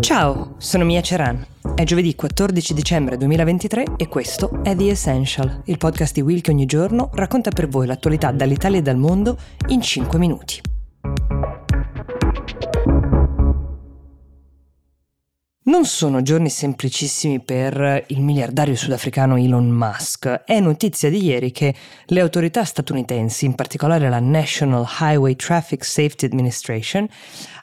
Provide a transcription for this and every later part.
Ciao, sono Mia Ceran. È giovedì 14 dicembre 2023 e questo è The Essential, il podcast di Will che ogni giorno racconta per voi l'attualità dall'Italia e dal mondo in 5 minuti. Non sono giorni semplicissimi per il miliardario sudafricano Elon Musk. È notizia di ieri che le autorità statunitensi, in particolare la National Highway Traffic Safety Administration,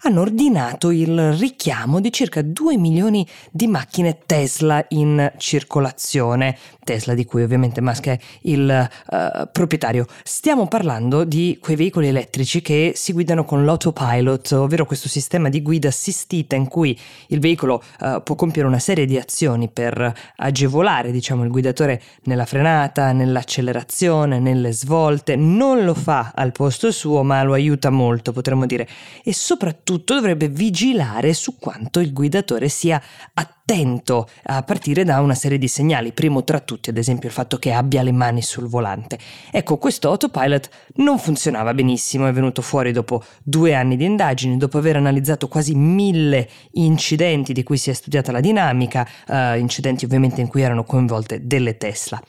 hanno ordinato il richiamo di circa 2 milioni di macchine Tesla in circolazione. Tesla di cui ovviamente Musk è il uh, proprietario. Stiamo parlando di quei veicoli elettrici che si guidano con l'autopilot, ovvero questo sistema di guida assistita in cui il veicolo uh, può compiere una serie di azioni per agevolare diciamo, il guidatore nella frenata, nell'accelerazione, nelle svolte. Non lo fa al posto suo, ma lo aiuta molto, potremmo dire. E soprattutto dovrebbe vigilare su quanto il guidatore sia attento a partire da una serie di segnali, primo tra tutti ad esempio il fatto che abbia le mani sul volante. Ecco, questo autopilot non funzionava benissimo, è venuto fuori dopo due anni di indagini, dopo aver analizzato quasi mille incidenti di cui si è studiata la dinamica, uh, incidenti ovviamente in cui erano coinvolte delle Tesla.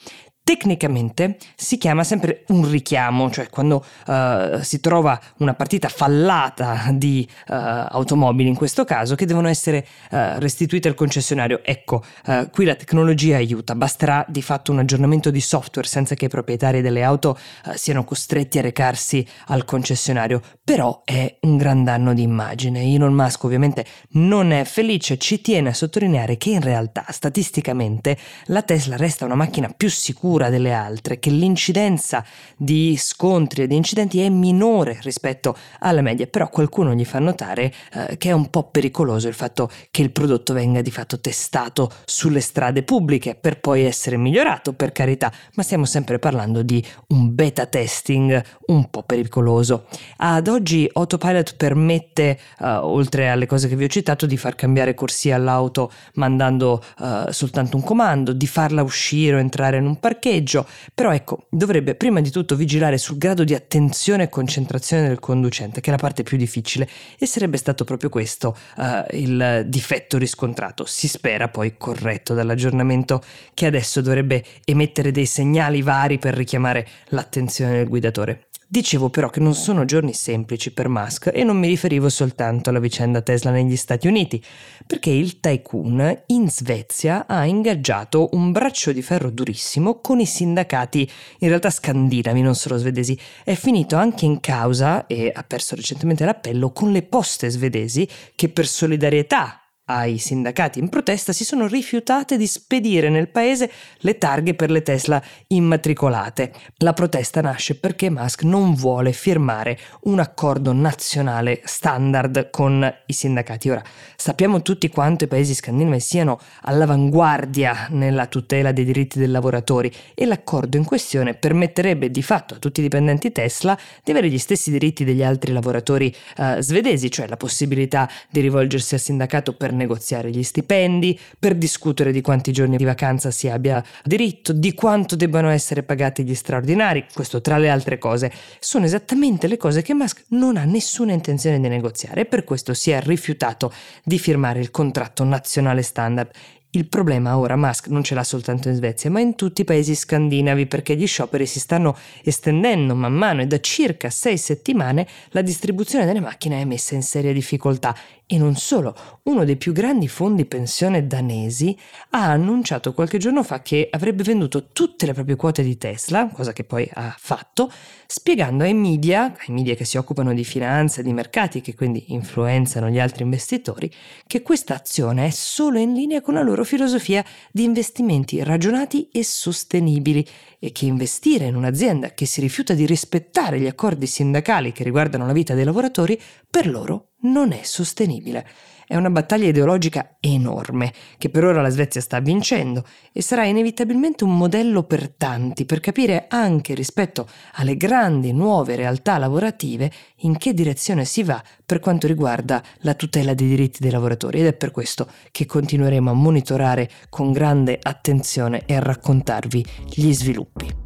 Tecnicamente si chiama sempre un richiamo, cioè quando uh, si trova una partita fallata di uh, automobili in questo caso che devono essere uh, restituite al concessionario. Ecco, qui la tecnologia aiuta, basterà di fatto un aggiornamento di software senza che i proprietari delle auto siano costretti a recarsi al concessionario, però è un gran danno di immagine. Elon Musk ovviamente non è felice, ci tiene a sottolineare che in realtà statisticamente la Tesla resta una macchina più sicura paura delle altre, che l'incidenza di scontri e di incidenti è minore rispetto alla media, però qualcuno gli fa notare eh, che è un po' pericoloso il fatto che il prodotto venga di fatto testato sulle strade pubbliche per poi essere migliorato, per carità, ma stiamo sempre parlando di un beta testing un po' pericoloso. Ad oggi Autopilot permette, eh, oltre alle cose che vi ho citato, di far cambiare corsia all'auto mandando eh, soltanto un comando, di farla uscire o entrare in un parcheggio, parcheggio, però ecco, dovrebbe prima di tutto vigilare sul grado di attenzione e concentrazione del conducente, che è la parte più difficile, e sarebbe stato proprio questo uh, il difetto riscontrato. Si spera poi corretto dall'aggiornamento che adesso dovrebbe emettere dei segnali vari per richiamare l'attenzione del guidatore. Dicevo però che non sono giorni semplici per Musk e non mi riferivo soltanto alla vicenda Tesla negli Stati Uniti, perché il tycoon in Svezia ha ingaggiato un braccio di ferro durissimo con i sindacati, in realtà scandinavi, non solo svedesi. È finito anche in causa, e ha perso recentemente l'appello, con le poste svedesi che per solidarietà ai sindacati in protesta si sono rifiutate di spedire nel paese le targhe per le Tesla immatricolate. La protesta nasce perché Musk non vuole firmare un accordo nazionale standard con i sindacati. Ora, sappiamo tutti quanto i paesi scandinavi siano all'avanguardia nella tutela dei diritti dei lavoratori e l'accordo in questione permetterebbe di fatto a tutti i dipendenti Tesla di avere gli stessi diritti degli altri lavoratori uh, svedesi, cioè la possibilità di rivolgersi al sindacato per negoziare gli stipendi, per discutere di quanti giorni di vacanza si abbia diritto, di quanto debbano essere pagati gli straordinari, questo tra le altre cose, sono esattamente le cose che Musk non ha nessuna intenzione di negoziare e per questo si è rifiutato di firmare il contratto nazionale standard il problema ora Musk non ce l'ha soltanto in Svezia, ma in tutti i paesi scandinavi perché gli scioperi si stanno estendendo man mano e da circa sei settimane la distribuzione delle macchine è messa in seria difficoltà. E non solo, uno dei più grandi fondi pensione danesi ha annunciato qualche giorno fa che avrebbe venduto tutte le proprie quote di Tesla, cosa che poi ha fatto, spiegando ai media, ai media che si occupano di finanza e di mercati, che quindi influenzano gli altri investitori, che questa azione è solo in linea con la loro filosofia di investimenti ragionati e sostenibili e che investire in un'azienda che si rifiuta di rispettare gli accordi sindacali che riguardano la vita dei lavoratori per loro non è sostenibile. È una battaglia ideologica enorme che per ora la Svezia sta vincendo e sarà inevitabilmente un modello per tanti per capire anche rispetto alle grandi nuove realtà lavorative in che direzione si va per quanto riguarda la tutela dei diritti dei lavoratori ed è per questo che continueremo a monitorare con grande attenzione e a raccontarvi gli sviluppi.